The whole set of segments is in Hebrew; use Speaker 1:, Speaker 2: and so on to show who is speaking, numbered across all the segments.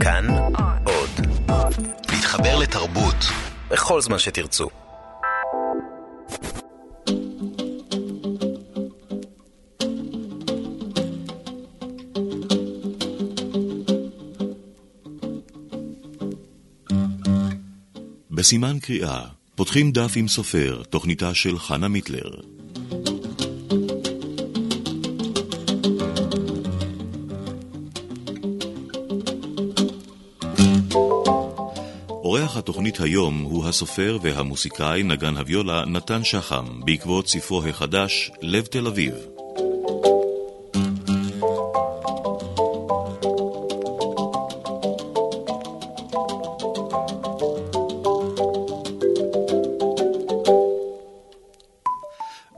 Speaker 1: כאן עוד. להתחבר לתרבות בכל זמן שתרצו.
Speaker 2: בסימן קריאה, פותחים דף עם סופר, תוכניתה של חנה מיטלר. התוכנית היום הוא הסופר והמוסיקאי נגן הוויולה נתן שחם, בעקבות ספרו החדש "לב תל אביב".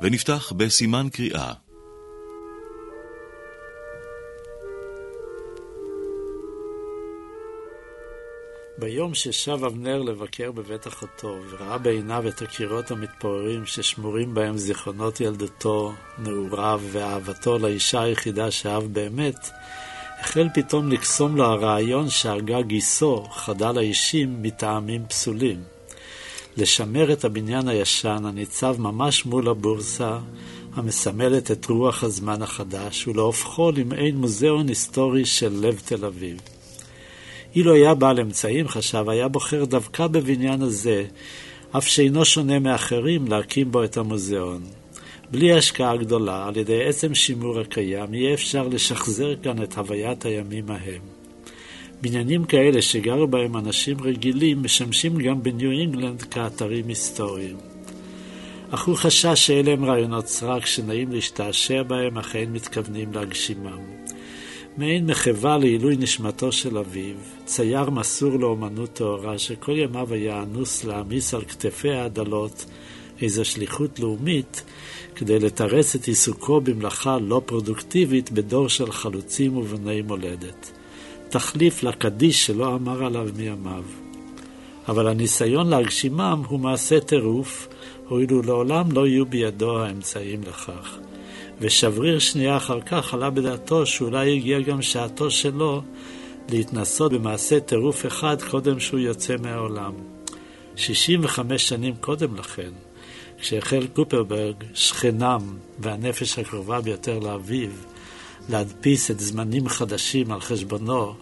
Speaker 2: ונפתח בסימן קריאה.
Speaker 3: ביום ששב אבנר לבקר בבית אחותו, וראה בעיניו את הקירות המתפוררים ששמורים בהם זיכרונות ילדותו, נעוריו ואהבתו לאישה היחידה שאהב באמת, החל פתאום לקסום לו הרעיון שהרגה גיסו, חדל האישים, מטעמים פסולים. לשמר את הבניין הישן הניצב ממש מול הבורסה, המסמלת את רוח הזמן החדש, ולהופכו למעין מוזיאון היסטורי של לב תל אביב. אילו היה בעל אמצעים, חשב, היה בוחר דווקא בבניין הזה, אף שאינו שונה מאחרים, להקים בו את המוזיאון. בלי השקעה גדולה, על ידי עצם שימור הקיים, יהיה אפשר לשחזר כאן את הוויית הימים ההם. בניינים כאלה שגרו בהם אנשים רגילים, משמשים גם בניו אינגלנד כאתרים היסטוריים. אך הוא חשש שאלה הם רעיונות סרק שנעים להשתעשע בהם, אך אין מתכוונים להגשימם. מעין מחווה לעילוי נשמתו של אביו, צייר מסור לאומנות טהורה, שכל ימיו היה אנוס להעמיס על כתפי הדלות איזו שליחות לאומית, כדי לתרץ את עיסוקו במלאכה לא פרודוקטיבית בדור של חלוצים ובני מולדת. תחליף לקדיש שלא אמר עליו מימיו. אבל הניסיון להגשימם הוא מעשה טירוף, הואילו לעולם לא יהיו בידו האמצעים לכך. ושבריר שנייה אחר כך עלה בדעתו שאולי הגיעה גם שעתו שלו להתנסות במעשה טירוף אחד קודם שהוא יוצא מהעולם. 65 שנים קודם לכן, כשהחל קופרברג, שכנם והנפש הקרובה ביותר לאביו, להדפיס את זמנים חדשים על חשבונו,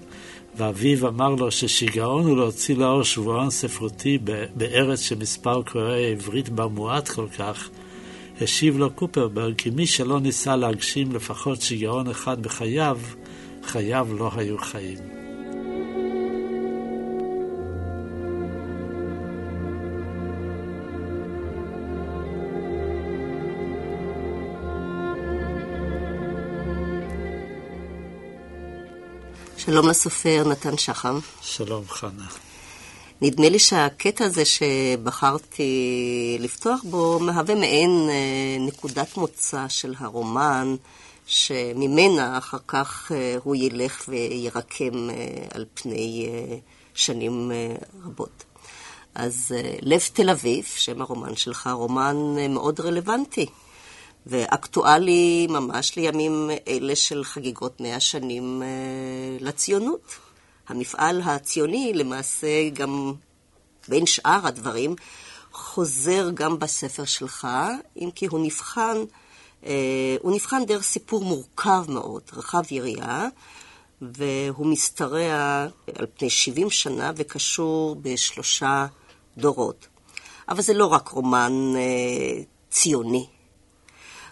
Speaker 3: ואביו אמר לו ששיגעון הוא להוציא לאור שבועון ספרותי בארץ שמספר קוראי העברית בה מועט כל כך, השיב לו קופרברג כי מי שלא ניסה להגשים לפחות שיגעון אחד בחייו, חייו לא היו חיים.
Speaker 4: שלום לסופר נתן שחם.
Speaker 3: שלום, חנה.
Speaker 4: נדמה לי שהקטע הזה שבחרתי לפתוח בו מהווה מעין אה, נקודת מוצא של הרומן, שממנה אחר כך אה, הוא ילך וירקם אה, על פני שנים רבות. אז לב תל אביב, שם הרומן שלך, רומן מאוד רלוונטי. ואקטואלי ממש לימים אלה של חגיגות מאה שנים לציונות. המפעל הציוני למעשה גם בין שאר הדברים חוזר גם בספר שלך, אם כי הוא נבחן, אה, הוא נבחן דרך סיפור מורכב מאוד, רחב יריעה, והוא משתרע על פני 70 שנה וקשור בשלושה דורות. אבל זה לא רק רומן אה, ציוני.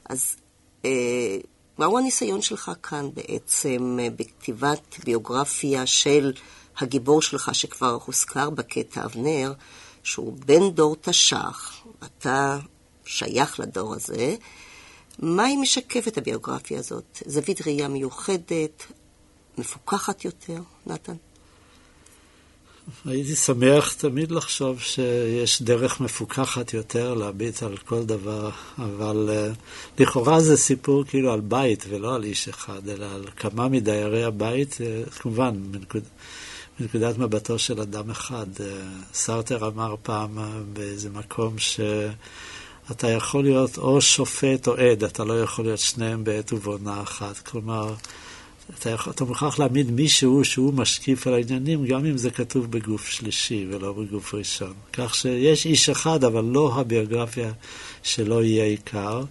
Speaker 4: אז אה, מהו הניסיון שלך כאן בעצם אה, בכתיבת ביוגרפיה של הגיבור שלך, שכבר הוזכר בקטע אבנר, שהוא בן דור תש"ח, אתה שייך לדור הזה, מה היא משקפת הביוגרפיה הזאת? זווית ראייה מיוחדת, מפוקחת יותר, נתן?
Speaker 3: הייתי שמח תמיד לחשוב שיש דרך מפוקחת יותר להביט על כל דבר, אבל uh, לכאורה זה סיפור כאילו על בית ולא על איש אחד, אלא על כמה מדיירי הבית, uh, כמובן, מנקוד, מנקודת מבטו של אדם אחד. Uh, סרטר אמר פעם uh, באיזה מקום שאתה יכול להיות או שופט או עד, אתה לא יכול להיות שניהם בעת ובעונה אחת. כלומר, אתה, יכול, אתה מוכרח להעמיד מישהו שהוא משקיף על העניינים, גם אם זה כתוב בגוף שלישי ולא בגוף ראשון. כך שיש איש אחד, אבל לא הביוגרפיה שלו יהיה עיקר.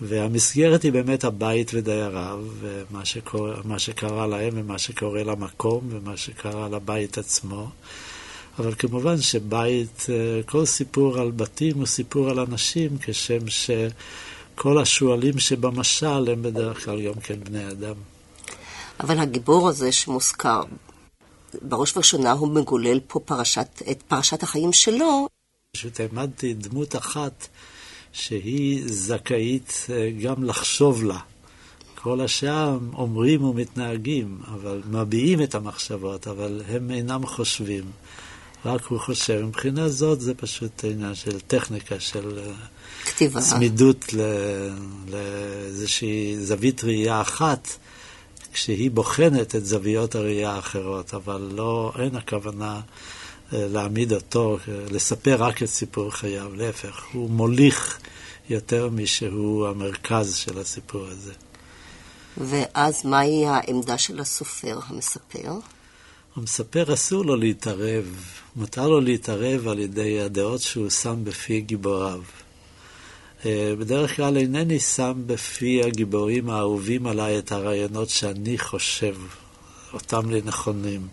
Speaker 3: והמסגרת היא באמת הבית ודייריו, ומה שקורה, שקרה להם ומה שקורה למקום ומה שקרה לבית עצמו. אבל כמובן שבית, אה, כל סיפור על בתים הוא סיפור על אנשים, כשם שכל השועלים שבמשל הם בדרך כלל גם כן בני אדם.
Speaker 4: אבל הגיבור הזה שמוזכר, בראש ובראשונה הוא מגולל פה פרשת, את פרשת החיים שלו.
Speaker 3: פשוט העמדתי דמות אחת שהיא זכאית אה, גם לחשוב לה. כל השאר אומרים ומתנהגים, אבל מביעים את המחשבות, אבל הם אינם חושבים. רק הוא חושב. מבחינה זאת זה פשוט עניין של טכניקה, של אה,
Speaker 4: כתיבה.
Speaker 3: צמידות לאיזושהי זווית ראייה אחת, כשהיא בוחנת את זוויות הראייה האחרות, אבל לא, אין הכוונה אה, להעמיד אותו, לספר רק את סיפור חייו, להפך, הוא מוליך יותר משהוא המרכז של הסיפור הזה.
Speaker 4: ואז מהי העמדה של הסופר המספר?
Speaker 3: המספר אסור לו להתערב, מותר לו להתערב על ידי הדעות שהוא שם בפי גיבוריו. אה, בדרך כלל אינני שם בפי הגיבורים האהובים עליי את הרעיונות שאני חושב אותם לנכונים.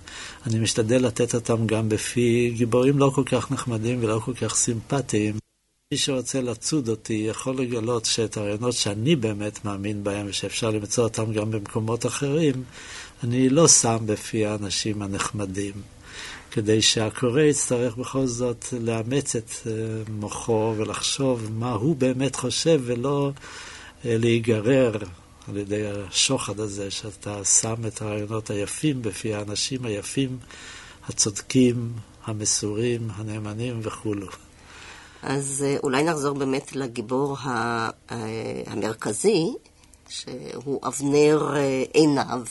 Speaker 3: אני משתדל לתת אותם גם בפי גיבורים לא כל כך נחמדים ולא כל כך סימפטיים. מי שרוצה לצוד אותי יכול לגלות שאת הרעיונות שאני באמת מאמין בהם ושאפשר למצוא אותם גם במקומות אחרים, אני לא שם בפי האנשים הנחמדים. כדי שהקורא יצטרך בכל זאת לאמץ את אה, מוחו ולחשוב מה הוא באמת חושב ולא אה, להיגרר על ידי השוחד הזה שאתה שם את הרעיונות היפים בפי האנשים היפים, הצודקים, המסורים, הנאמנים וכולו.
Speaker 4: אז אה, אולי נחזור באמת לגיבור המרכזי, שהוא אבנר עינב.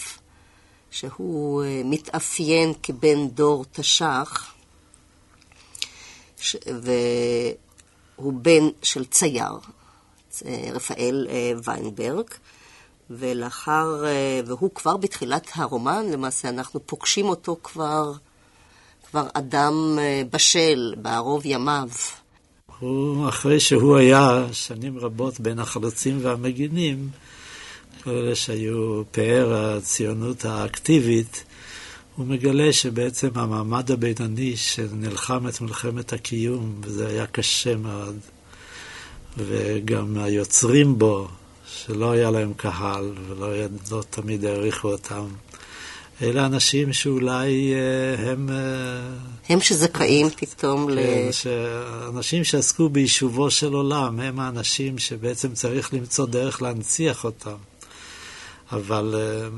Speaker 4: שהוא אה, מתאפיין כבן דור תש"ח, והוא בן של צייר, רפאל אה, ויינברג, ולאחר, אה, והוא כבר בתחילת הרומן, למעשה אנחנו פוגשים אותו כבר, כבר אדם בשל בערוב ימיו.
Speaker 3: הוא, אחרי שהוא היה שנים רבות בין החלוצים והמגינים, כל אלה שהיו פאר הציונות האקטיבית, הוא מגלה שבעצם המעמד הבינוני שנלחם את מלחמת הקיום, וזה היה קשה מאוד, וגם היוצרים בו, שלא היה להם קהל ולא לא תמיד העריכו אותם, אלה אנשים שאולי אה, הם... אה,
Speaker 4: הם שזכאים פתאום
Speaker 3: כן, ל... אנשים שעסקו ביישובו של עולם, הם האנשים שבעצם צריך למצוא דרך להנציח אותם. אבל אה,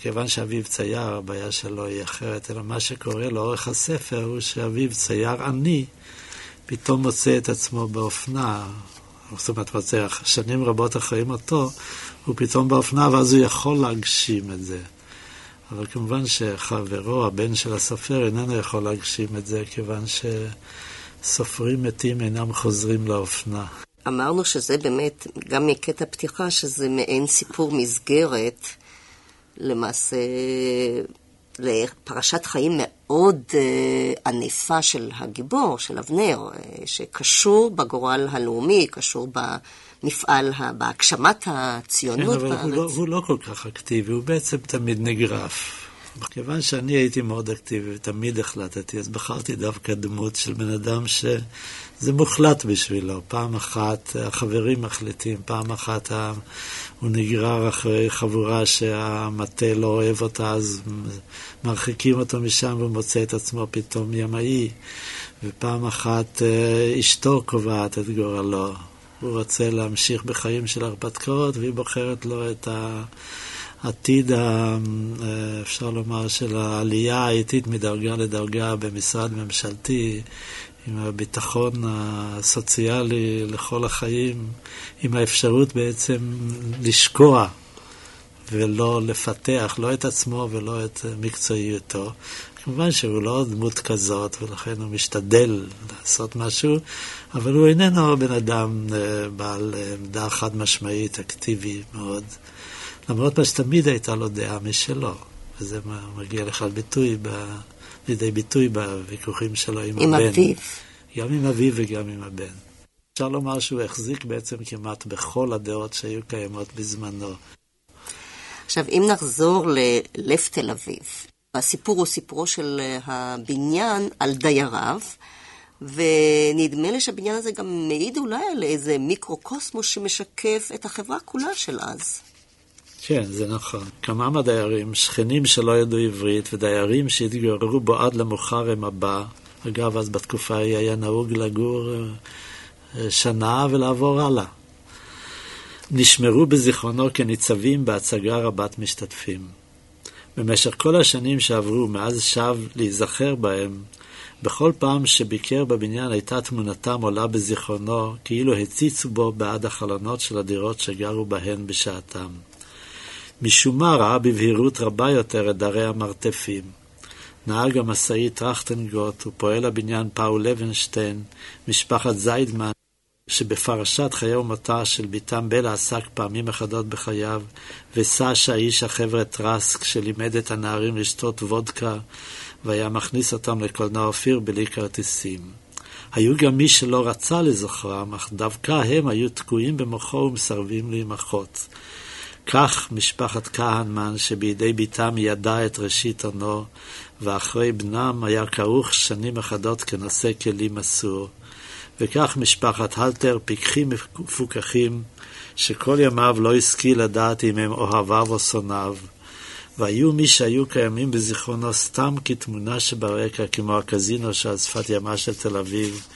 Speaker 3: כיוון שאביו צייר, הבעיה שלו היא אחרת, אלא מה שקורה לאורך הספר הוא שאביו צייר עני, פתאום מוצא את עצמו באופנה, זאת אומרת, מוצא שנים רבות אחרי מותו, הוא פתאום באופנה, ואז הוא יכול להגשים את זה. אבל כמובן שחברו, הבן של הסופר, איננו יכול להגשים את זה, כיוון שסופרים מתים אינם חוזרים לאופנה.
Speaker 4: אמרנו שזה באמת, גם מקטע פתיחה, שזה מעין סיפור מסגרת, למעשה, לפרשת חיים מאוד אה, ענפה של הגיבור, של אבנר, אה, שקשור בגורל הלאומי, קשור במפעל, בהגשמת הציונות.
Speaker 3: כן, אבל הוא לא, הוא לא כל כך אקטיבי, הוא בעצם תמיד נגרף. כיוון שאני הייתי מאוד אקטיבי ותמיד החלטתי, אז בחרתי דווקא דמות של בן אדם ש... זה מוחלט בשבילו. פעם אחת החברים מחליטים, פעם אחת הוא נגרר אחרי חבורה שהמטה לא אוהב אותה, אז מרחיקים אותו משם והוא מוצא את עצמו פתאום ימאי. ופעם אחת אה, אשתו קובעת את גורלו. הוא רוצה להמשיך בחיים של הרפתקאות, והיא בוחרת לו את העתיד, אה, אפשר לומר, של העלייה האיטית מדרגה לדרגה במשרד ממשלתי, עם הביטחון הסוציאלי לכל החיים, עם האפשרות בעצם לשקוע ולא לפתח לא את עצמו ולא את מקצועיותו. כמובן שהוא לא דמות כזאת, ולכן הוא משתדל לעשות משהו, אבל הוא איננו בן אדם אה, בעל עמדה חד משמעית, אקטיבי מאוד. למרות מה שתמיד הייתה לו דעה משלו, וזה מגיע לך ביטוי, ב... לידי ביטוי בוויכוחים שלו עם,
Speaker 4: עם
Speaker 3: הבן.
Speaker 4: עם אביו.
Speaker 3: גם עם אביו וגם עם הבן. אפשר לומר שהוא החזיק בעצם כמעט בכל הדעות שהיו קיימות בזמנו.
Speaker 4: עכשיו, אם נחזור ללב תל אביב, הסיפור הוא סיפורו של הבניין על דייריו, ונדמה לי שהבניין הזה גם מעיד אולי על איזה מיקרוקוסמוס שמשקף את החברה כולה של אז.
Speaker 3: כן, זה נכון. כמה מהדיירים, שכנים שלא ידעו עברית, ודיירים שהתגוררו בו עד למוחרם הבא. אגב, אז בתקופה ההיא היה נהוג לגור אה, שנה ולעבור הלאה. נשמרו בזיכרונו כניצבים בהצגה רבת משתתפים. במשך כל השנים שעברו מאז שב להיזכר בהם, בכל פעם שביקר בבניין הייתה תמונתם עולה בזיכרונו, כאילו הציצו בו בעד החלונות של הדירות שגרו בהן בשעתם. משום מה ראה בבהירות רבה יותר את דרי המרתפים. נהג המשאית טרכטנגוט ופועל הבניין פאול לוינשטיין, משפחת זיידמן, שבפרשת חיי ומותה של בתם בלה עסק פעמים אחדות בחייו, וסשה איש החבר'ה טרסק, שלימד את הנערים לשתות וודקה, והיה מכניס אותם לקולנוע אופיר בלי כרטיסים. היו גם מי שלא רצה לזוכרם, אך דווקא הם היו תקועים במוחו ומסרבים להימחות. כך משפחת כהנמן, שבידי בתם ידע את ראשית עונו, ואחרי בנם היה כרוך שנים אחדות כנושא כלים מסור. וכך משפחת הלטר, פיקחים מפוכחים, שכל ימיו לא השכיל לדעת אם הם אוהביו או שונאיו. והיו מי שהיו קיימים בזיכרונו סתם כתמונה שברקע, כמו הקזינו שעל שפת ימה של תל אביב,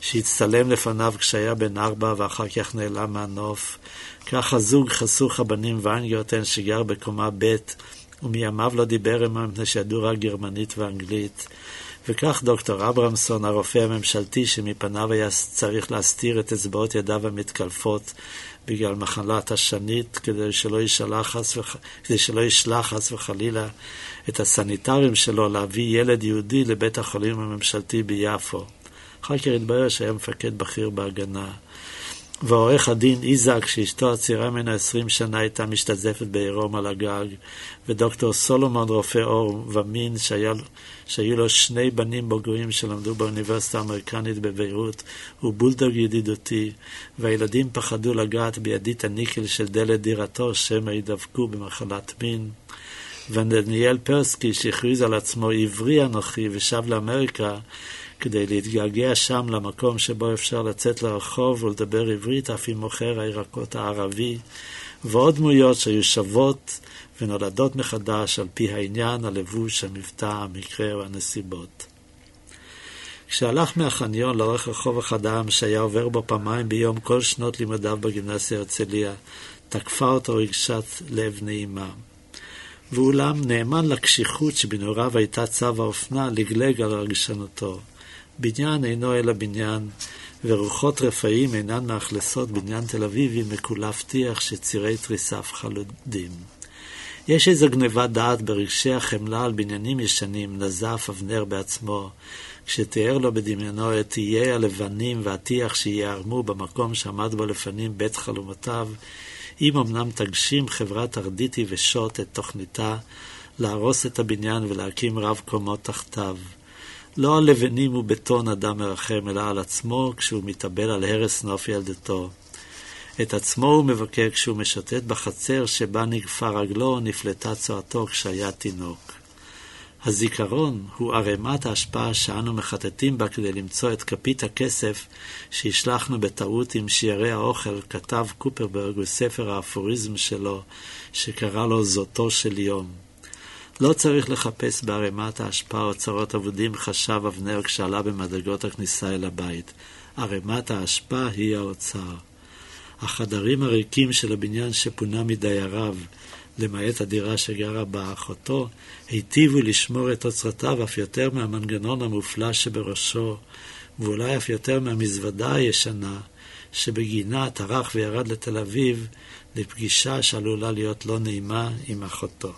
Speaker 3: שהצטלם לפניו כשהיה בן ארבע ואחר כך נעלם מהנוף. כך הזוג חסוך הבנים ויינגרטן שגר בקומה ב' ומימיו לא דיבר עמם מפני שידעו רק גרמנית ואנגלית. וכך דוקטור אברמסון, הרופא הממשלתי שמפניו היה צריך להסתיר את אצבעות ידיו המתקלפות בגלל מחלת השנית, כדי שלא, וח... כדי שלא ישלח חס וחלילה את הסניטרים שלו להביא ילד יהודי לבית החולים הממשלתי ביפו. אחר כך התברר שהיה מפקד בכיר בהגנה. ועורך הדין איזק, שאשתו הצעירה ממנו עשרים שנה הייתה משתזפת בעירום על הגג, ודוקטור סולומון, רופא עור ומין, שהיה, שהיו לו שני בנים בוגרים שלמדו באוניברסיטה האמריקנית בביירות, הוא בולדוג ידידותי, והילדים פחדו לגעת בידית הניקל של דלת דירתו, שמא ידבקו במחלת מין. ודניאל פרסקי, שהכריז על עצמו עברי אנוכי ושב לאמריקה, כדי להתגעגע שם למקום שבו אפשר לצאת לרחוב ולדבר עברית אף עם מוכר הירקות הערבי, ועוד דמויות שהיו שוות ונולדות מחדש על פי העניין, הלבוש, המבטא, המקרה או הנסיבות. כשהלך מהחניון לאורך רחוב החדם, שהיה עובר בו פעמיים ביום כל שנות לימודיו בגימנסיה הרצליה, תקפה אותו רגשת לב נעימה. ואולם נאמן לקשיחות שבנעוריו הייתה צו האופנה, לגלג על רגשנותו. בניין אינו אלא בניין, ורוחות רפאים אינן מאכלסות בניין תל אביבי מקולף טיח שצירי תריסף חלודים. יש איזו גניבת דעת ברגשי החמלה על בניינים ישנים, נזף אבנר בעצמו, כשתיאר לו בדמיונו את איי הלבנים והטיח שיערמו במקום שעמד בו לפנים בית חלומותיו, אם אמנם תגשים חברת ארדיטי ושוט את תוכניתה להרוס את הבניין ולהקים רב קומות תחתיו. לא על לבנים ובטון אדם מרחם, אלא על עצמו כשהוא מתאבל על הרס נוף ילדתו. את עצמו הוא מבקר כשהוא משוטט בחצר שבה נגפה רגלו נפלטה צועתו כשהיה תינוק. הזיכרון הוא ערימת ההשפעה שאנו מחטטים בה כדי למצוא את כפית הכסף שהשלחנו בטעות עם שיערי האוכל, כתב קופרברג בספר האפוריזם שלו, שקרא לו זאתו של יום. לא צריך לחפש בערימת ההשפעה אוצרות אבודים, חשב אבנר כשעלה במדרגות הכניסה אל הבית. ערימת ההשפעה היא האוצר. החדרים הריקים של הבניין שפונה מדייריו, למעט הדירה שגרה בה אחותו, היטיבו לשמור את אוצרותיו אף יותר מהמנגנון המופלא שבראשו, ואולי אף יותר מהמזוודה הישנה, שבגינה טרח וירד לתל אביב לפגישה שעלולה להיות לא נעימה עם אחותו.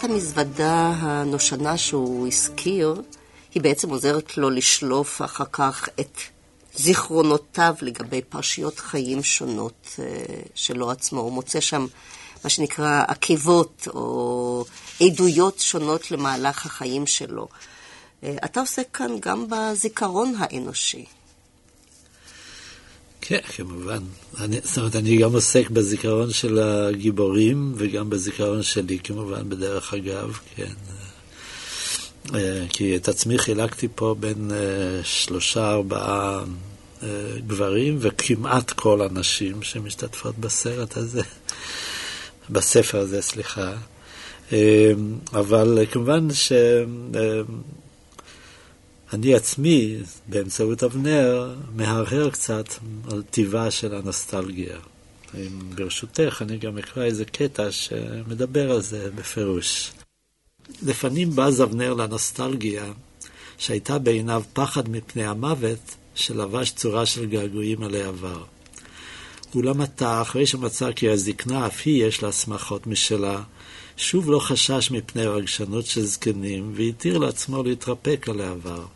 Speaker 4: תכולת המזוודה הנושנה שהוא הזכיר, היא בעצם עוזרת לו לשלוף אחר כך את זיכרונותיו לגבי פרשיות חיים שונות אה, שלו עצמו. הוא מוצא שם מה שנקרא עקבות או עדויות שונות למהלך החיים שלו. אה, אתה עוסק כאן גם בזיכרון האנושי.
Speaker 3: כן, כמובן. אני, זאת אומרת, אני גם עוסק בזיכרון של הגיבורים וגם בזיכרון שלי, כמובן, בדרך אגב, כן. אה, כי את עצמי חילקתי פה בין אה, שלושה, ארבעה גברים וכמעט כל הנשים שמשתתפות בסרט הזה, בספר הזה, סליחה. אבל כמובן ש... אני עצמי, באמצעות אבנר, מהרהר קצת על טיבה של הנוסטלגיה. ברשותך, אני גם אקרא איזה קטע שמדבר על זה בפירוש. לפנים בז אבנר לנוסטלגיה, שהייתה בעיניו פחד מפני המוות, שלבש צורה של געגועים על העבר. אולם עתה, אחרי שמצא כי הזקנה אף היא יש לה שמחות משלה, שוב לא חשש מפני רגשנות של זקנים, והתיר לעצמו להתרפק על העבר.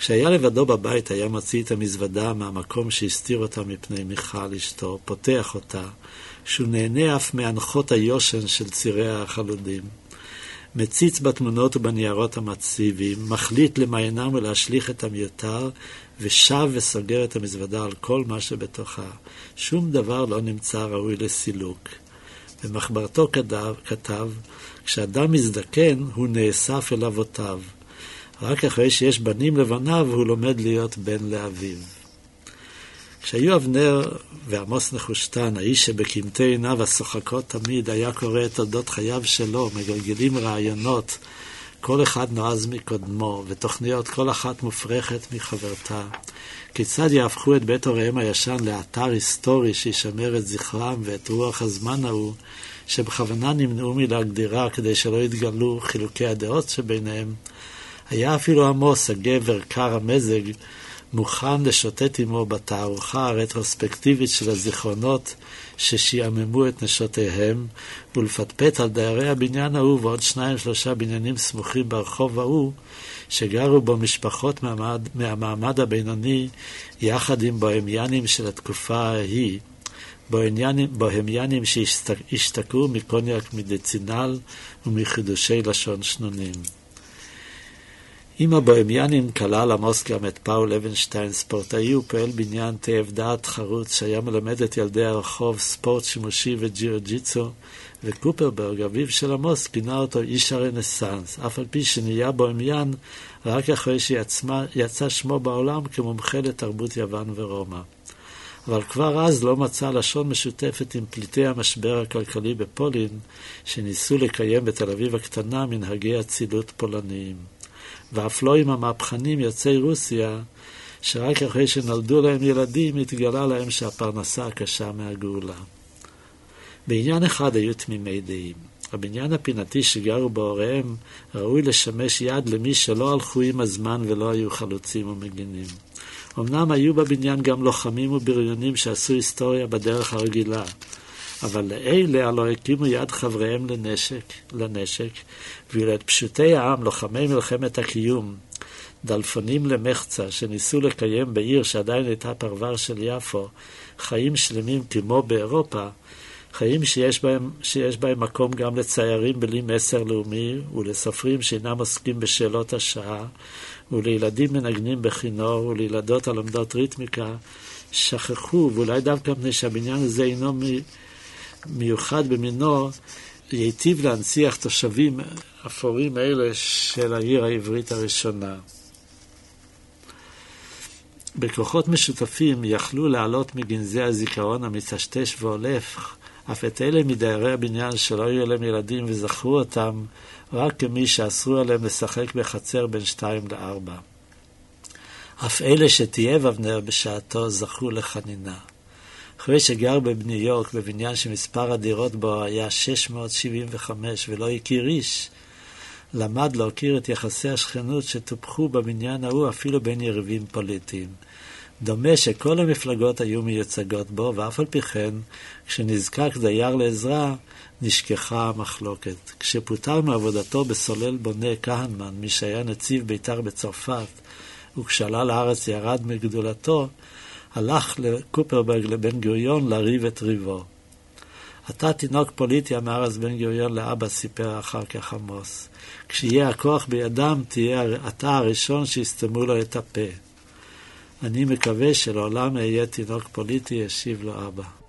Speaker 3: כשהיה לבדו בבית, היה מוציא את המזוודה מהמקום שהסתיר אותה מפני מיכל אשתו, פותח אותה, שהוא נהנה אף מהנחות היושן של צירי החלודים. מציץ בתמונות ובניירות המציבים, מחליט למעיינם ולהשליך את המיותר, ושב וסוגר את המזוודה על כל מה שבתוכה. שום דבר לא נמצא ראוי לסילוק. במחברתו כתב כשאדם מזדקן, הוא נאסף אל אבותיו. רק אחרי שיש בנים לבניו, הוא לומד להיות בן לאביו. כשהיו אבנר ועמוס נחושתן, האיש שבקמטי עיניו השוחקות תמיד, היה קורא את תולדות חייו שלו, מגלגלים רעיונות, כל אחד נועז מקודמו, ותוכניות כל אחת מופרכת מחברתה. כיצד יהפכו את בית הוריהם הישן לאתר היסטורי שישמר את זכרם ואת רוח הזמן ההוא, שבכוונה נמנעו מלהגדירה כדי שלא יתגלו חילוקי הדעות שביניהם, היה אפילו עמוס, הגבר קר המזג, מוכן לשוטט עמו בתערוכה הרטרוספקטיבית של הזיכרונות ששעממו את נשותיהם, ולפטפט על דיירי הבניין ההוא ועוד שניים שלושה בניינים סמוכים ברחוב ההוא, שגרו בו משפחות מהמעמד, מהמעמד הבינוני, יחד עם בוהמיאנים של התקופה ההיא, בוהמיאנים שהשתכרו מקוניאק מדצינל ומחידושי לשון שנונים. עם הבוהמיאנים כלל עמוס גם את פאול לוינשטיין, ספורטאי ופועל בעניין תאב דעת חרוץ, שהיה מלמד את ילדי הרחוב ספורט שימושי וג'יו-ג'יצו, וקופרברג, אביו של עמוס, כינה אותו איש הרנסאנס, אף על פי שנהיה בוהמיאן רק אחרי שיצא שמו בעולם כמומחה לתרבות יוון ורומא. אבל כבר אז לא מצא לשון משותפת עם פליטי המשבר הכלכלי בפולין, שניסו לקיים בתל אביב הקטנה מנהגי אצילות פולניים. ואף לא עם המהפכנים יוצאי רוסיה, שרק אחרי שנולדו להם ילדים התגלה להם שהפרנסה הקשה מהגאולה. בעניין אחד היו תמימי דעים. הבניין הפינתי שגרו בו הוריהם ראוי לשמש יד למי שלא הלכו עם הזמן ולא היו חלוצים ומגינים. אמנם היו בבניין גם לוחמים ובריונים שעשו היסטוריה בדרך הרגילה, אבל לאלה הלא הקימו יד חבריהם לנשק, לנשק, ואילו את פשוטי העם, לוחמי מלחמת הקיום, דלפונים למחצה, שניסו לקיים בעיר שעדיין הייתה פרבר של יפו, חיים שלמים כמו באירופה, חיים שיש בהם, שיש בהם מקום גם לציירים בלי מסר לאומי ולסופרים שאינם עוסקים בשאלות השעה ולילדים מנגנים בכינור ולילדות הלומדות ריתמיקה, שכחו, ואולי דווקא מפני שהבניין הזה אינו מיוחד במינו, ייטיב להנציח תושבים אפורים אלה של העיר העברית הראשונה. בכוחות משותפים יכלו לעלות מגנזי הזיכרון המטשטש והולך אף את אלה מדיירי הבניין שלא היו להם ילדים וזכרו אותם רק כמי שאסרו עליהם לשחק בחצר בין שתיים לארבע. אף אלה שטייב אבנר בשעתו זכו לחנינה. אחרי שגר בניו יורק בבניין שמספר הדירות בו היה 675 ולא הכיר איש, למד להכיר את יחסי השכנות שטופחו בבניין ההוא אפילו בין יריבים פוליטיים. דומה שכל המפלגות היו מיוצגות בו, ואף על פי כן, כשנזקק דייר לעזרה, נשכחה המחלוקת. כשפוטר מעבודתו בסולל בונה כהנמן, מי שהיה נציב בית"ר בצרפת, וכשעלה לארץ ירד מגדולתו, הלך לקופרברג לבן גוריון לריב את ריבו. אתה תינוק פוליטי, אמר אז בן גוריון לאבא, סיפר אחר כך עמוס. כשיהיה הכוח בידם, תהיה אתה הראשון שיסתמו לו את הפה. אני מקווה שלעולם אהיה תינוק פוליטי, השיב לו אבא.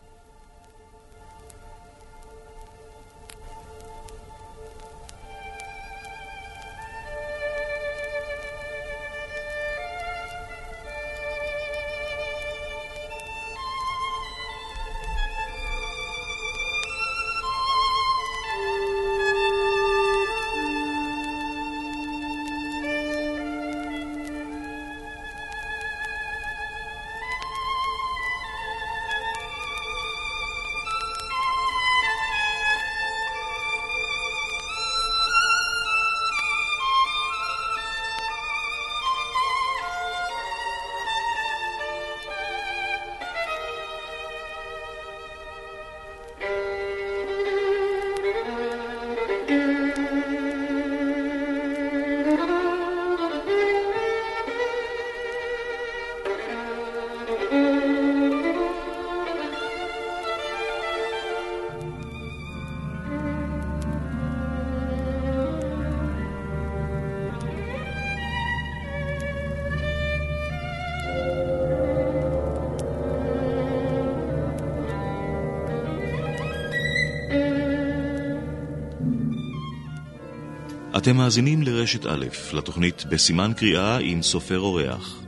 Speaker 2: אתם מאזינים לרשת א', לתוכנית בסימן קריאה עם סופר אורח.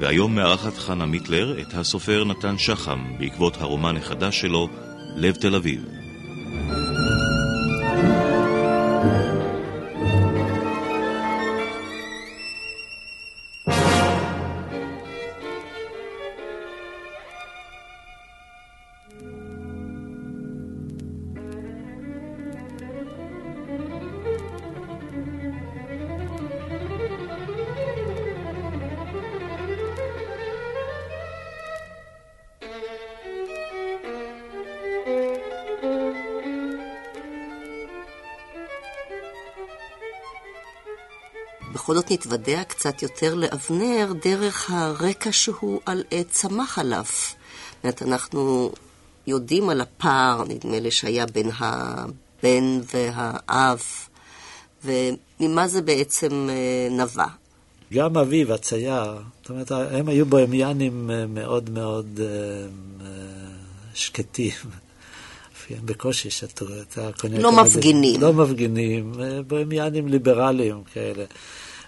Speaker 2: והיום מארחת חנה מיטלר את הסופר נתן שחם בעקבות הרומן החדש שלו, לב תל אביב.
Speaker 4: בכל זאת נתוודע קצת יותר לאבנר דרך הרקע שהוא על, צמח עליו. זאת אומרת, אנחנו יודעים על הפער, נדמה לי, שהיה בין הבן והאב, וממה זה בעצם אה, נבע.
Speaker 3: גם אביו, הצייר, זאת אומרת, הם היו בוהמיאנים אה, מאוד מאוד אה, שקטים. בקושי שתו את הקוניאק.
Speaker 4: לא מפגינים.
Speaker 3: לא מפגינים, בוהמיאנים ליברליים כאלה.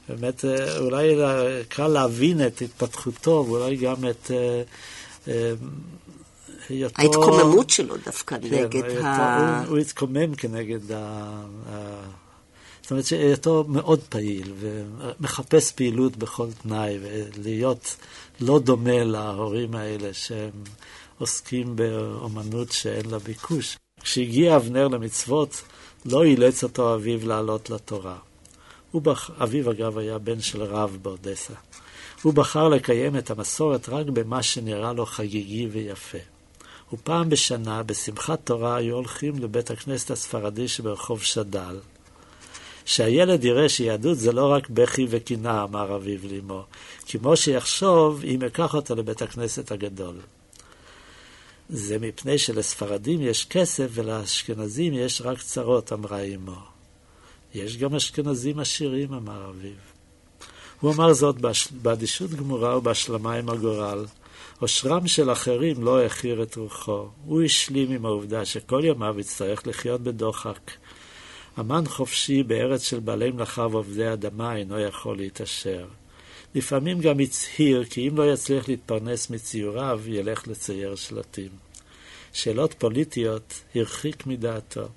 Speaker 3: באמת, אה, אולי קל להבין את התפתחותו, ואולי גם את
Speaker 4: אה, היותו... ההתקוממות שלו דווקא כן, נגד היותו,
Speaker 3: ה... הוא, הוא התקומם כנגד ה... ה... זאת אומרת שהיותו מאוד פעיל, ומחפש פעילות בכל תנאי, ולהיות לא דומה להורים האלה שהם עוסקים באומנות שאין לה ביקוש. כשהגיע אבנר למצוות, לא אילץ אותו אביו לעלות לתורה. בח... אביו אגב היה בן של רב באודסה. הוא בחר לקיים את המסורת רק במה שנראה לו חגיגי ויפה. ופעם בשנה, בשמחת תורה, היו הולכים לבית הכנסת הספרדי שברחוב שד"ל. שהילד יראה שיהדות זה לא רק בכי וקינה, אמר אביו לאמו, כמו שיחשוב אם אקח אותו לבית הכנסת הגדול. זה מפני שלספרדים יש כסף ולאשכנזים יש רק צרות, אמרה אמו. יש גם אשכנזים עשירים, אמר אביו. הוא אמר זאת באדישות גמורה ובהשלמה עם הגורל. עושרם של אחרים לא העכיר את רוחו. הוא השלים עם העובדה שכל ימיו יצטרך לחיות בדוחק. אמן חופשי בארץ של בעלי מלאכה ועובדי אדמה אינו יכול להתעשר. לפעמים גם הצהיר כי אם לא יצליח להתפרנס מציוריו, ילך לצייר שלטים. שאלות פוליטיות הרחיק מדעתו.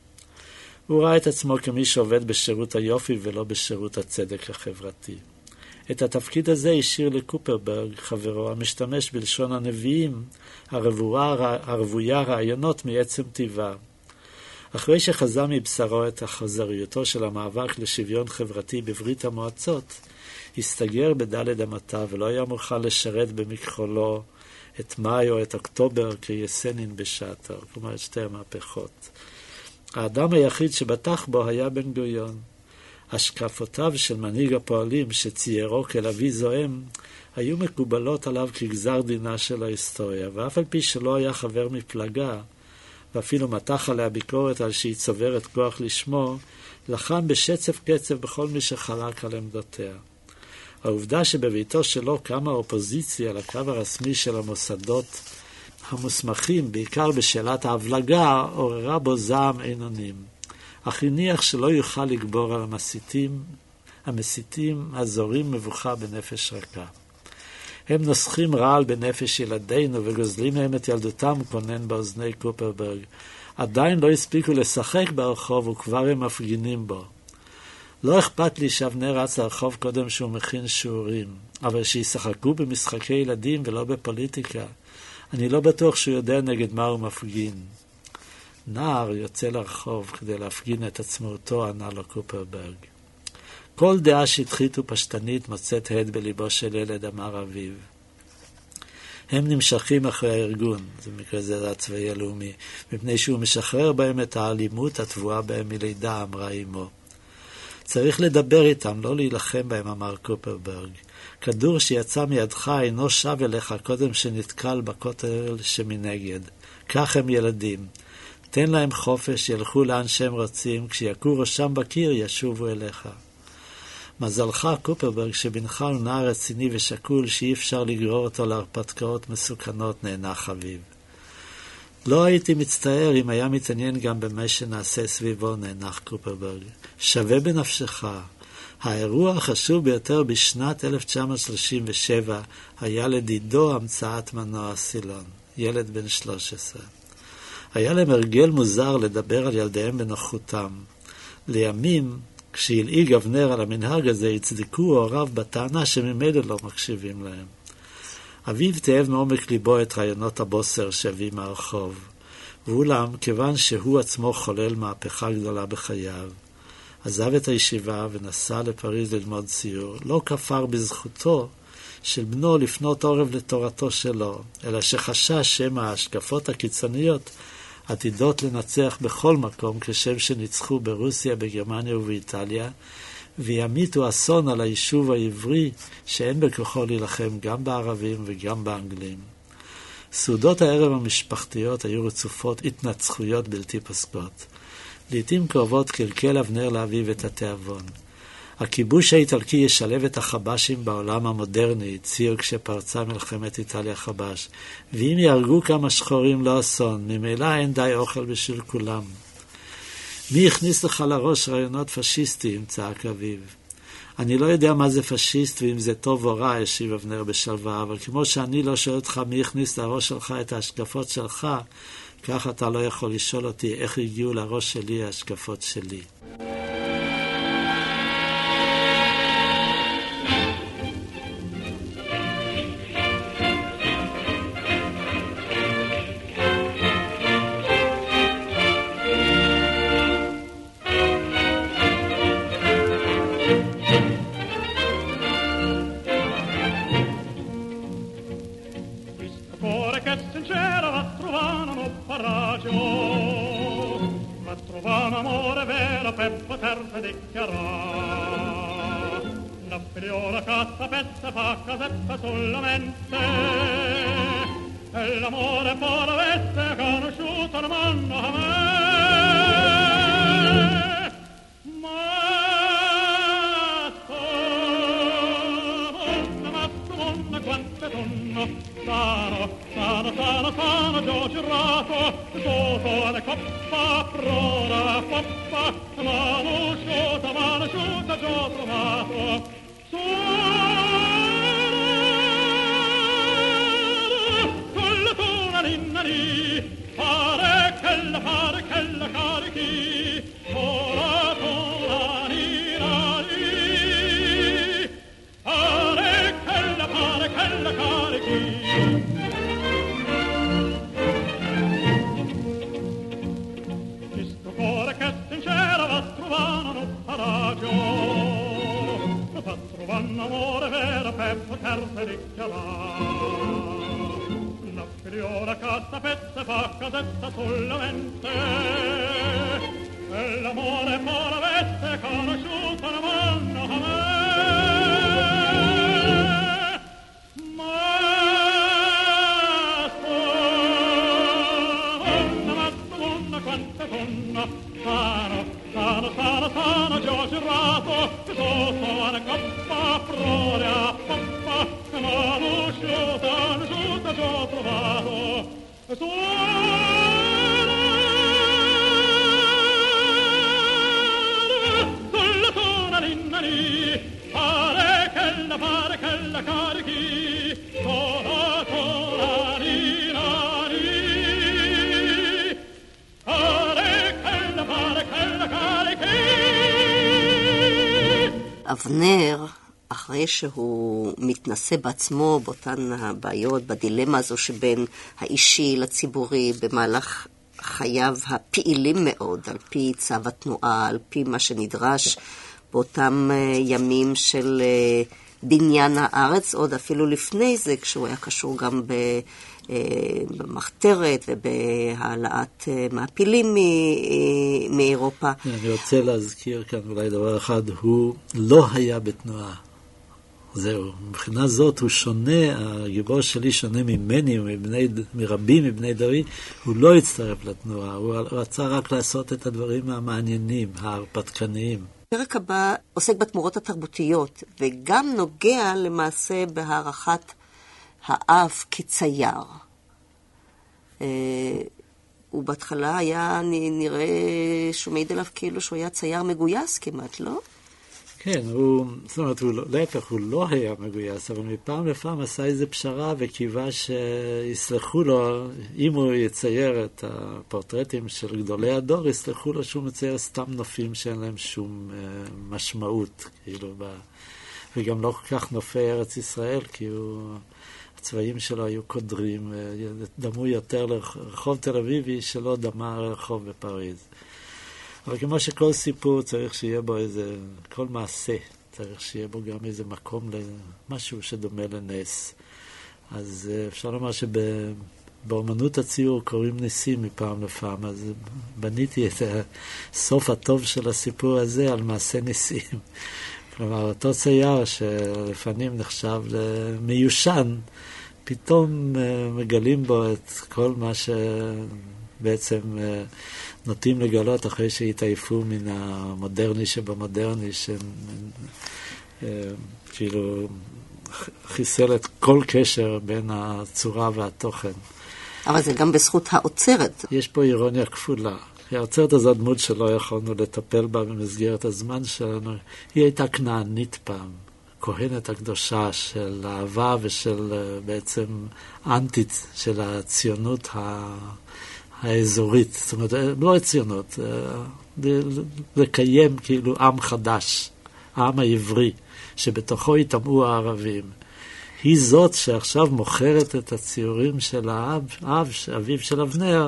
Speaker 3: הוא ראה את עצמו כמי שעובד בשירות היופי ולא בשירות הצדק החברתי. את התפקיד הזה השאיר לקופרברג, חברו, המשתמש בלשון הנביאים, הרבויה רעיונות מעצם טיבה. אחרי שחזה מבשרו את החזריותו של המאבק לשוויון חברתי בברית המועצות, הסתגר בדלת אמתה ולא היה מוכן לשרת במכחולו את מאי או את אוקטובר כיסנין בשעתו, כלומר את שתי המהפכות. האדם היחיד שבטח בו היה בן גוריון. השקפותיו של מנהיג הפועלים, שציירו כאל אבי זועם, היו מקובלות עליו כגזר דינה של ההיסטוריה, ואף על פי שלא היה חבר מפלגה, ואפילו מתח עליה ביקורת על שהיא צוברת כוח לשמו, לחם בשצף קצף בכל מי שחלק על עמדותיה. העובדה שבביתו שלו קמה אופוזיציה לקו הרשמי של המוסדות המוסמכים, בעיקר בשאלת ההבלגה, עוררה בו זעם אין אונים. אך הניח שלא יוכל לגבור על המסיתים, המסיתים הזורים מבוכה בנפש רכה. הם נוסחים רעל בנפש ילדינו וגוזלים מהם את ילדותם, כונן באוזני קופרברג. עדיין לא הספיקו לשחק ברחוב וכבר הם מפגינים בו. לא אכפת לי שאבנר רץ לרחוב קודם שהוא מכין שיעורים, אבל שישחקו במשחקי ילדים ולא בפוליטיקה. אני לא בטוח שהוא יודע נגד מה הוא מפגין. נער יוצא לרחוב כדי להפגין את עצמאותו, ענה לו קופרברג. כל דעה שטחית ופשטנית מוצאת הד בליבו של ילד, אמר אביו. הם נמשכים אחרי הארגון, זה מקרה זה הצבאי הלאומי, מפני שהוא משחרר בהם את האלימות הטבועה בהם מלידה, אמרה אמו. צריך לדבר איתם, לא להילחם בהם, אמר קופרברג. כדור שיצא מידך אינו שב אליך קודם שנתקל בכותל שמנגד. כך הם ילדים. תן להם חופש, ילכו לאן שהם רוצים, כשיכו ראשם בקיר ישובו אליך. מזלך, קופרברג, שבנך הוא נער רציני ושקול, שאי אפשר לגרור אותו להרפתקאות מסוכנות, נאנח אביו. לא הייתי מצטער אם היה מתעניין גם במה שנעשה סביבו, נאנח קופרברג. שווה בנפשך. האירוע החשוב ביותר בשנת 1937 היה לדידו המצאת מנוע סילון, ילד בן 13. היה להם הרגל מוזר לדבר על ילדיהם בנוחותם. לימים, כשהלעיג אבנר על המנהג הזה, הצדקו הוריו בטענה שממילא לא מקשיבים להם. אביו תאב מעומק ליבו את רעיונות הבוסר שהביא מהרחוב, ואולם, כיוון שהוא עצמו חולל מהפכה גדולה בחייו, עזב את הישיבה ונסע לפריז ללמוד ציור, לא כפר בזכותו של בנו לפנות עורב לתורתו שלו, אלא שחשש שמא ההשקפות הקיצוניות עתידות לנצח בכל מקום כשם שניצחו ברוסיה, בגרמניה ובאיטליה, וימיתו אסון על היישוב העברי שאין בכוחו להילחם גם בערבים וגם באנגלים. סעודות הערב המשפחתיות היו רצופות התנצחויות בלתי פסקות. לעתים קרובות קלקל אבנר לאביו את התיאבון. הכיבוש האיטלקי ישלב את החבשים בעולם המודרני, הצהיר כשפרצה מלחמת איטליה-חבש. ואם יהרגו כמה שחורים לא אסון, ממילא אין די אוכל בשביל כולם. מי הכניס לך לראש רעיונות פשיסטיים? צעק אביו. אני לא יודע מה זה פשיסט ואם זה טוב או רע, השיב אבנר בשלווה, אבל כמו שאני לא שואל אותך מי הכניס לראש שלך את ההשקפות שלך, כך אתה לא יכול לשאול אותי איך הגיעו לראש שלי ההשקפות שלי.
Speaker 5: hermanos
Speaker 4: אבנר, אחרי שהוא מתנסה בעצמו באותן הבעיות, בדילמה הזו שבין האישי לציבורי במהלך חייו הפעילים מאוד, על פי צו התנועה, על פי מה שנדרש באותם אה, ימים של אה, בניין הארץ, עוד אפילו לפני זה, כשהוא היה קשור גם ב... אה, במחתרת ובהעלאת אה, מעפילים אה, מאירופה.
Speaker 3: אני רוצה להזכיר כאן אולי דבר אחד, הוא לא היה בתנועה. זהו, מבחינה זאת הוא שונה, הגיבור שלי שונה ממני ומבני, מרבים מבני דוד, הוא לא הצטרף לתנועה, הוא רצה רק לעשות את הדברים המעניינים, ההרפתקניים.
Speaker 4: הפרק הבא עוסק בתמורות התרבותיות, וגם נוגע למעשה בהערכת האב כצייר. אה, הוא בהתחלה היה נראה שהוא מעיד עליו כאילו שהוא היה צייר מגויס כמעט, לא?
Speaker 3: כן, הוא, זאת אומרת, הוא, לא- להפך, הוא לא היה מגויס, אבל מפעם לפעם עשה איזו פשרה וקיווה שיסלחו לו, אם הוא יצייר את הפורטרטים של גדולי הדור, יסלחו לו שהוא מצייר סתם נופים שאין להם שום אה, משמעות, כאילו, ב... וגם לא כל כך נופי ארץ ישראל, כי הוא, הצבעים שלו היו קודרים, אה, דמו יותר לרחוב תל אביבי שלא דמה רחוב בפריז. אבל כמו שכל סיפור צריך שיהיה בו איזה, כל מעשה צריך שיהיה בו גם איזה מקום למשהו שדומה לנס. אז אה, אפשר לומר שבאמנות הציור קורים ניסים מפעם לפעם, אז בניתי את הסוף הטוב של הסיפור הזה על מעשה ניסים. כלומר, אותו צייר שלפעמים נחשב למיושן, פתאום אה, מגלים בו את כל מה שבעצם אה, נוטים לגלות אחרי שהתעייפו מן המודרני שבמודרני, שכאילו חיסל את כל קשר בין הצורה והתוכן.
Speaker 4: אבל זה גם בזכות האוצרת.
Speaker 3: יש פה אירוניה כפולה. האוצרת הזו דמות שלא יכולנו לטפל בה במסגרת הזמן שלנו. היא הייתה כנענית פעם, כהנת הקדושה של אהבה ושל אה, בעצם אנטית של הציונות ה... האזורית, זאת אומרת, לא הציונות, לקיים כאילו עם חדש, העם העברי, שבתוכו יטמעו הערבים. היא זאת שעכשיו מוכרת את הציורים של האב, אב, אביו של אבנר,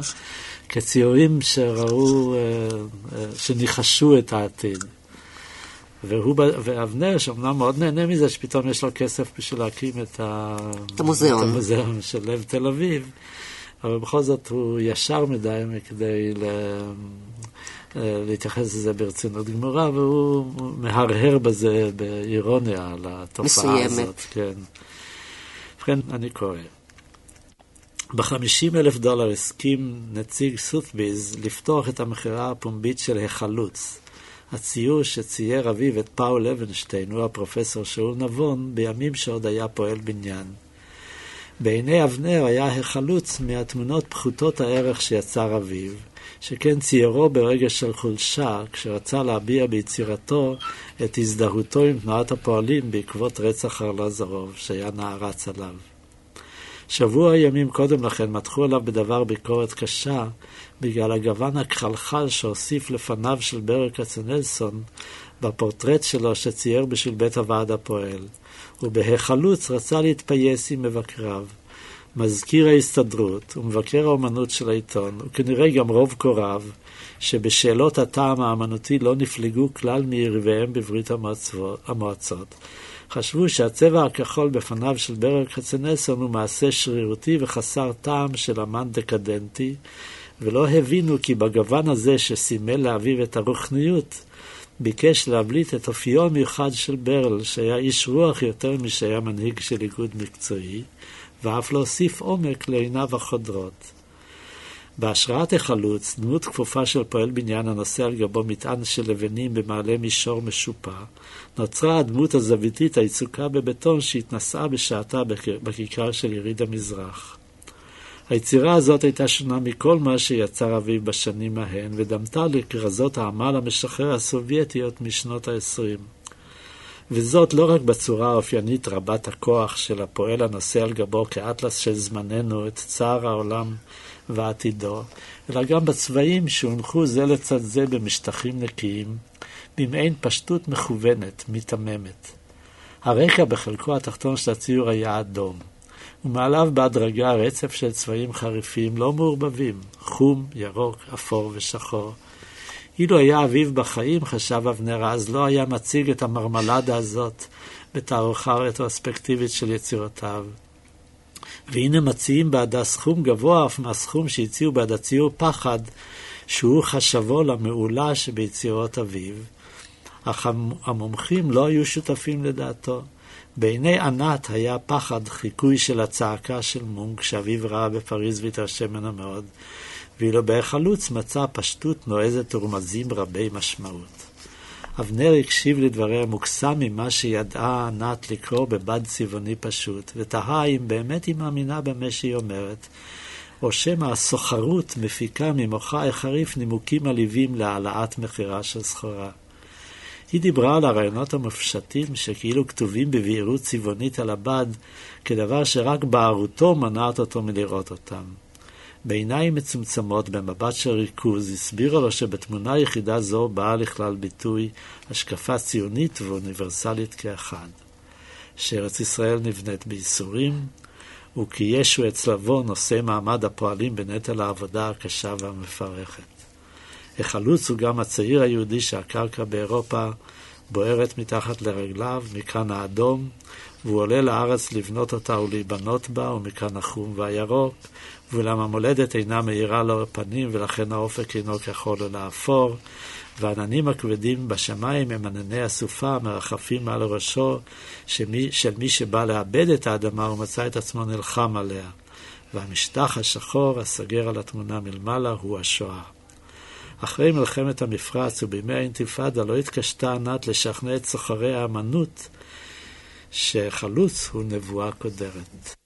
Speaker 3: כציורים שראו, שניחשו את העתיד. והוא, ואבנר, שאומנם מאוד נהנה מזה, שפתאום יש לו כסף בשביל להקים את, ה...
Speaker 4: את המוזיאון.
Speaker 3: את המוזיאון של לב תל אביב, אבל בכל זאת הוא ישר מדי מכדי ל... להתייחס לזה ברצינות גמורה, והוא מהרהר בזה באירוניה על התופעה
Speaker 4: מסוימת.
Speaker 3: הזאת. כן. ובכן, אני קורא. ב-50 אלף דולר הסכים נציג סות'ביז לפתוח את המכירה הפומבית של החלוץ. הציור שצייר אביו את פאול לוינשטיין הוא הפרופסור שאול נבון בימים שעוד היה פועל בניין. בעיני אבנר היה החלוץ מהתמונות פחותות הערך שיצר אביו, שכן ציירו ברגע של חולשה, כשרצה להביע ביצירתו את הזדהותו עם תנועת הפועלים בעקבות רצח ארלוזורוב, שהיה נערץ עליו. שבוע ימים קודם לכן מתחו עליו בדבר ביקורת קשה, בגלל הגוון הכחלחל שהוסיף לפניו של ברל כצנלסון בפורטרט שלו שצייר בשביל בית הוועד הפועל. ובהיחלוץ רצה להתפייס עם מבקריו. מזכיר ההסתדרות ומבקר האומנות של העיתון, וכנראה גם רוב קוריו, שבשאלות הטעם האמנותי לא נפלגו כלל מיריביהם בברית המועצות, חשבו שהצבע הכחול בפניו של ברל כצנלסון הוא מעשה שרירותי וחסר טעם של אמן דקדנטי, ולא הבינו כי בגוון הזה שסימל לאביו את הרוחניות, ביקש להבליט את אופיו המיוחד של ברל, שהיה איש רוח יותר משהיה מנהיג של איגוד מקצועי, ואף להוסיף עומק לעיניו החודרות. בהשראת החלוץ, דמות כפופה של פועל בניין הנושא על גבו מטען של לבנים במעלה מישור משופע, נוצרה הדמות הזוויתית היצוקה בבטון שהתנשאה בשעתה בכיכר של יריד המזרח. היצירה הזאת הייתה שונה מכל מה שיצר אביו בשנים ההן, ודמתה לכרזות העמל המשחרר הסובייטיות משנות ה-20. וזאת לא רק בצורה האופיינית רבת הכוח של הפועל הנושא על גבו כאטלס של זמננו את צער העולם ועתידו, אלא גם בצבעים שהונחו זה לצד זה במשטחים נקיים, במעין פשטות מכוונת, מיתממת. הרקע בחלקו התחתון של הציור היה אדום, ומעליו בהדרגה רצף של צבעים חריפים לא מעורבבים, חום, ירוק, אפור ושחור. אילו היה אביו בחיים, חשב אבנר אז, לא היה מציג את המרמלדה הזאת בתערוכה רטרוספקטיבית של יצירותיו. והנה מציעים בעדה סכום גבוה אף מהסכום שהציעו בעד הציור פחד, שהוא חשבו למעולה שביצירות אביו, אך המומחים לא היו שותפים לדעתו. בעיני ענת היה פחד חיקוי של הצעקה של מונק, שאביו ראה בפריז והתרשם ממנו מאוד, ואילו בהחלוץ מצא פשטות נועזת ורמזים רבי משמעות. אבנר הקשיב לדבריה מוקסם ממה שידעה ענת לקרוא בבד צבעוני פשוט, ותהה אם באמת היא מאמינה במה שהיא אומרת, או שמא הסוחרות מפיקה ממוחה החריף נימוקים עליבים להעלאת מחירה של סחורה. היא דיברה על הרעיונות המופשטים שכאילו כתובים בבהירות צבעונית על הבד, כדבר שרק בערותו מנעת אותו מלראות אותם. בעיניים מצומצמות, במבט של ריכוז, הסבירה לו שבתמונה יחידה זו באה לכלל ביטוי השקפה ציונית ואוניברסלית כאחד. שארץ ישראל נבנית בייסורים, וכי ישו אצל אבו נושא מעמד הפועלים בנטל העבודה הקשה והמפרכת. החלוץ הוא גם הצעיר היהודי שהקרקע באירופה בוערת מתחת לרגליו, מכאן האדום, והוא עולה לארץ לבנות אותה ולהיבנות בה, ומכאן החום והירוק, ואולם המולדת אינה מאירה לו פנים, ולכן האופק אינו כחול אלא אפור, והעננים הכבדים בשמיים הם ענני הסופה המרחפים מעל ראשו שמי, של מי שבא לאבד את האדמה ומצא את עצמו נלחם עליה. והמשטח השחור הסגר על התמונה מלמעלה הוא השואה. אחרי מלחמת המפרץ ובימי האינתיפאדה לא התקשתה ענת לשכנע את סוחרי האמנות שחלוץ הוא נבואה קודרת.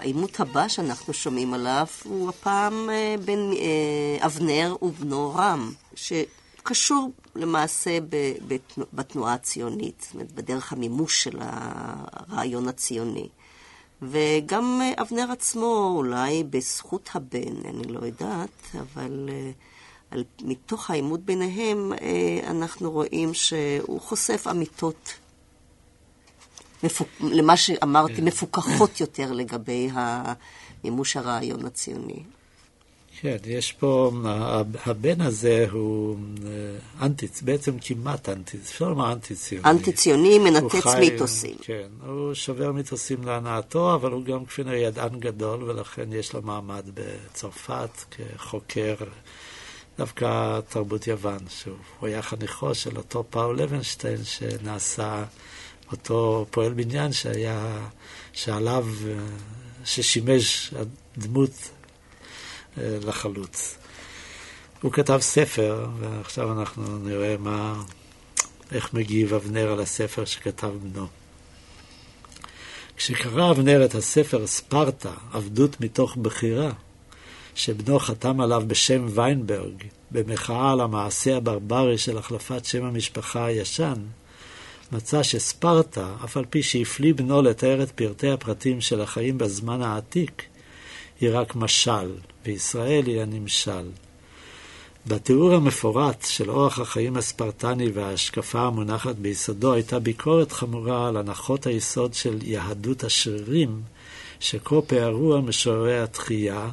Speaker 4: והעימות הבא שאנחנו שומעים עליו הוא הפעם אה, בין אה, אבנר ובנו רם, שקשור למעשה בתנועה הציונית, זאת אומרת, בדרך המימוש של הרעיון הציוני. וגם אבנר עצמו, אולי בזכות הבן, אני לא יודעת, אבל על, מתוך העימות ביניהם אנחנו רואים שהוא חושף אמיתות מפוק... למה שאמרתי, כן. מפוקחות יותר לגבי מימוש הרעיון הציוני.
Speaker 3: כן, יש פה, הבן הזה הוא אה, אנטי, בעצם כמעט אנטי, אפשר לומר אנטי-ציוני.
Speaker 4: אנטי-ציוני, מנתץ חי, מיתוסים.
Speaker 3: כן, הוא שובר מיתוסים להנאתו, אבל הוא גם כפי נראה ידען גדול, ולכן יש לו מעמד בצרפת כחוקר דווקא תרבות יוון, שהוא היה חניכו של אותו פאול לוינשטיין, שנעשה... אותו פועל בניין שהיה, שעליו, ששימש הדמות אה, לחלוץ. הוא כתב ספר, ועכשיו אנחנו נראה מה, איך מגיב אבנר על הספר שכתב בנו. כשקרא אבנר את הספר ספרטה, עבדות מתוך בחירה, שבנו חתם עליו בשם ויינברג, במחאה על המעשה הברברי של החלפת שם המשפחה הישן, מצא שספרטה, אף על פי שהפליא בנו לתאר את פרטי הפרטים של החיים בזמן העתיק, היא רק משל, וישראל היא הנמשל. בתיאור המפורט של אורח החיים הספרטני וההשקפה המונחת ביסודו הייתה ביקורת חמורה על הנחות היסוד של יהדות השרירים, שכה פערו המשוררי התחייה,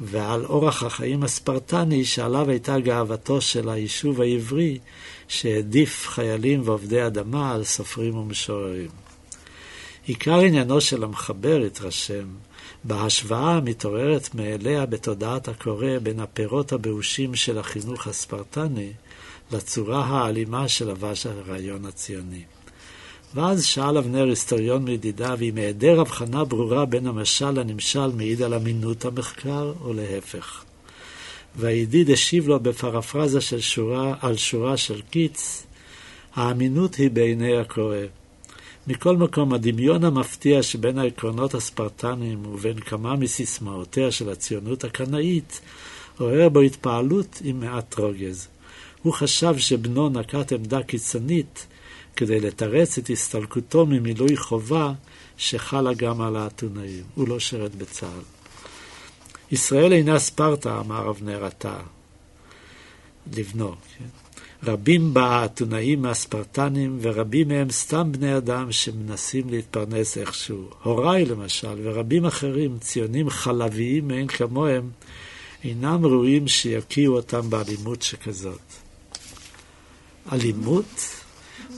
Speaker 3: ועל אורח החיים הספרטני שעליו הייתה גאוותו של היישוב העברי, שהעדיף חיילים ועובדי אדמה על סופרים ומשוררים. עיקר עניינו של המחבר, התרשם, בהשוואה המתעוררת מאליה בתודעת הקורא בין הפירות הבאושים של החינוך הספרטני לצורה האלימה של לבש הרעיון הציוני. ואז שאל אבנר היסטוריון מידידיו אם היעדר הבחנה ברורה בין המשל לנמשל מעיד על אמינות המחקר, או להפך. והידיד השיב לו בפרפרזה של שורה על שורה של קיץ, האמינות היא בעיני הקורא. מכל מקום, הדמיון המפתיע שבין העקרונות הספרטניים ובין כמה מסיסמאותיה של הציונות הקנאית, עורר בו התפעלות עם מעט רוגז. הוא חשב שבנו נקט עמדה קיצונית כדי לתרץ את הסתלקותו ממילוי חובה שחלה גם על האתונאים. הוא לא שירת בצה"ל. ישראל אינה ספרטה, אמר אבנר עתה, לבנו. כן? רבים בה האתונאים הספרטנים, ורבים מהם סתם בני אדם שמנסים להתפרנס איכשהו. הוריי למשל, ורבים אחרים, ציונים חלביים מאין כמוהם, אינם ראויים שיקיעו אותם באלימות שכזאת. אלימות?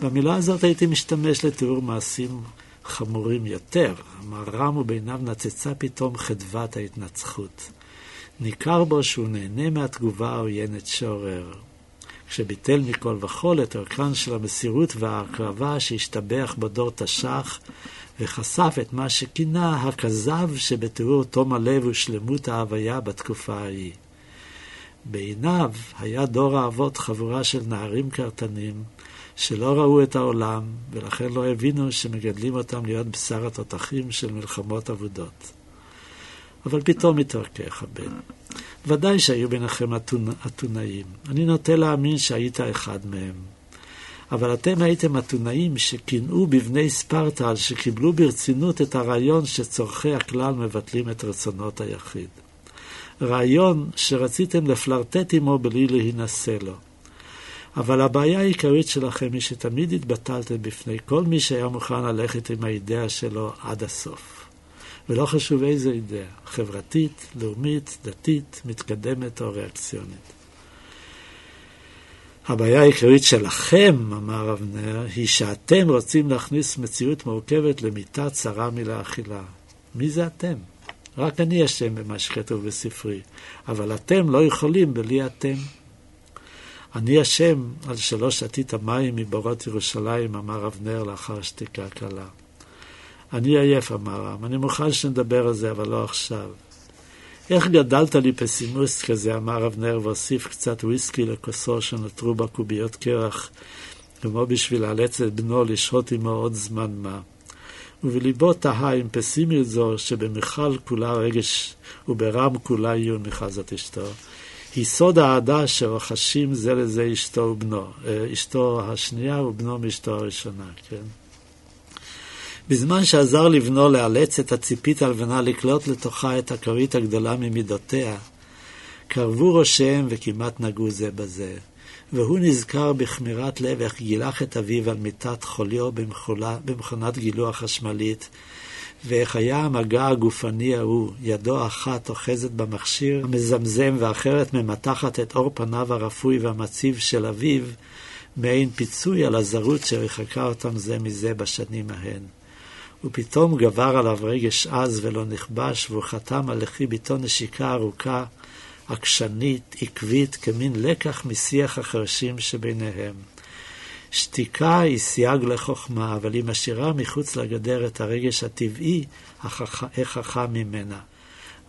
Speaker 3: במילה הזאת הייתי משתמש לתיאור מעשים חמורים יותר. אמר רם ובעיניו נצצה פתאום חדוות ההתנצחות. ניכר בו שהוא נהנה מהתגובה העוינת שעורר. כשביטל מכל וכול את ערכן של המסירות וההקרבה שהשתבח בדור תש"ח, וחשף את מה שכינה הכזב שבתיאור תום הלב ושלמות ההוויה בתקופה ההיא. בעיניו היה דור האבות חבורה של נערים קרתנים, שלא ראו את העולם, ולכן לא הבינו שמגדלים אותם להיות בשר התותחים של מלחמות אבודות. אבל פתאום התרכך הבן. ודאי שהיו ביניכם אתונאים. אני נוטה להאמין שהיית אחד מהם. אבל אתם הייתם אתונאים שקינאו בבני ספרטה על שקיבלו ברצינות את הרעיון שצורכי הכלל מבטלים את רצונות היחיד. רעיון שרציתם לפלרטט עמו בלי להינשא לו. אבל הבעיה העיקרית שלכם היא שתמיד התבטלתם בפני כל מי שהיה מוכן ללכת עם האידאה שלו עד הסוף. ולא חשוב איזו אידאה, חברתית, לאומית, דתית, מתקדמת או ריאקציונית. הבעיה העיקרית שלכם, אמר אבנר, היא שאתם רוצים להכניס מציאות מורכבת למיטה צרה מלאכילה. מי זה אתם? רק אני אשם במה שכתוב בספרי, אבל אתם לא יכולים בלי אתם. אני אשם על שלא שתית מים מבורות ירושלים, אמר אבנר לאחר שתיקה קלה. אני עייף, אמר רם, אני מוכן שנדבר על זה, אבל לא עכשיו. איך גדלת לי פסימוס כזה, אמר אבנר, והוסיף קצת וויסקי לכוסו שנותרו בה קוביות קרח, כמו בשביל לאלץ את בנו לשהות עמו עוד זמן מה. ובליבו תהה עם פסימיות זו שבמיכל כולה רגש וברם כולה עיון מחזת אשתו. היא סוד האהדה שרוכשים זה לזה אשתו ובנו, אה, אשתו השנייה ובנו מאשתו הראשונה, כן? בזמן שעזר לבנו לאלץ את הציפית הלבנה לקלוט לתוכה את הכרית הגדולה ממידותיה, קרבו ראשיהם וכמעט נגעו זה בזה. והוא נזכר בכמירת לב איך גילח את אביו על מיטת חוליו במכונת גילוח חשמלית, ואיך היה המגע הגופני ההוא, ידו אחת אוחזת במכשיר המזמזם ואחרת ממתחת את עור פניו הרפוי והמציב של אביו, מעין פיצוי על הזרות שרחקה אותם זה מזה בשנים ההן. ופתאום גבר עליו רגש עז ולא נכבש, והוא חתם על לחי ביתו נשיקה ארוכה, עקשנית, עקבית, כמין לקח משיח החרשים שביניהם. שתיקה היא סייג לחוכמה, אבל היא משאירה מחוץ לגדר את הרגש הטבעי החכם ממנה.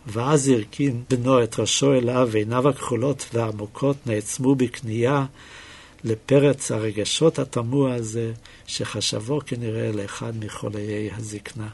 Speaker 3: ואז הרכין בנו את ראשו אליו, ועיניו הכחולות והעמוקות נעצמו בכניעה לפרץ הרגשות התמוה הזה, שחשבו כנראה לאחד מחוליי הזקנה.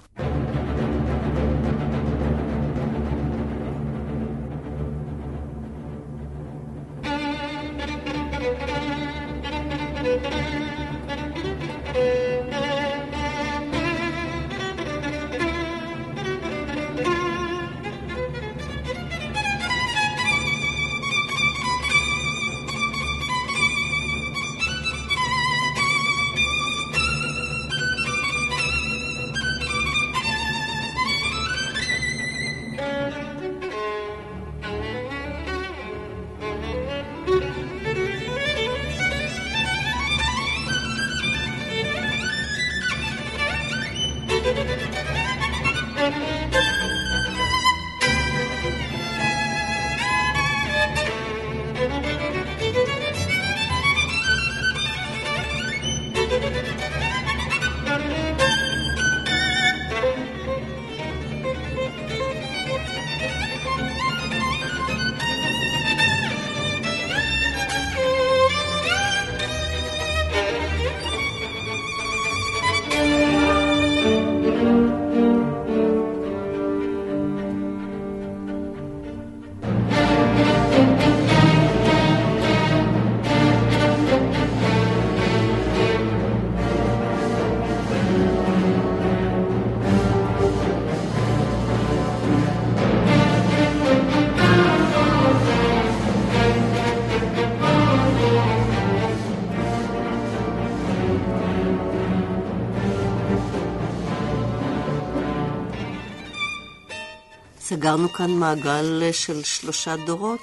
Speaker 4: סגרנו כאן מעגל של שלושה דורות,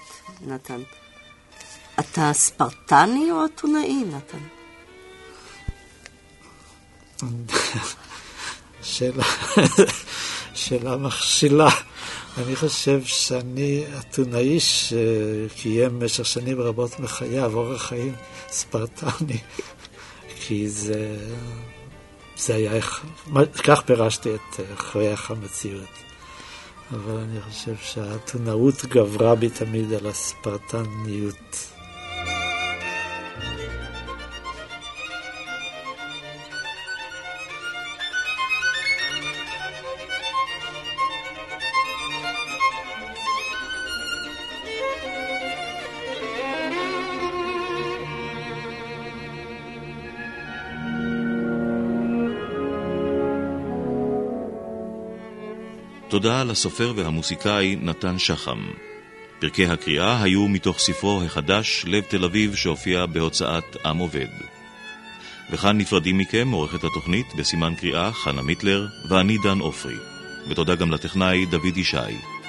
Speaker 4: נתן. אתה ספרטני או אתונאי, נתן?
Speaker 3: שאלה, שאלה מכשילה. אני חושב שאני אתונאי שקיים במשך שנים רבות מחייו אורח חיים ספרטני, כי זה, זה היה, כך פירשתי את חוויח המציאות. אבל אני חושב שהאתונאות גברה בי תמיד על הספרטניות.
Speaker 2: תודה לסופר והמוסיקאי נתן שחם. פרקי הקריאה היו מתוך ספרו החדש לב תל אביב שהופיע בהוצאת עם עובד. וכאן נפרדים מכם, עורכת התוכנית בסימן קריאה חנה מיטלר ואני דן עופרי. ותודה גם לטכנאי דוד ישי.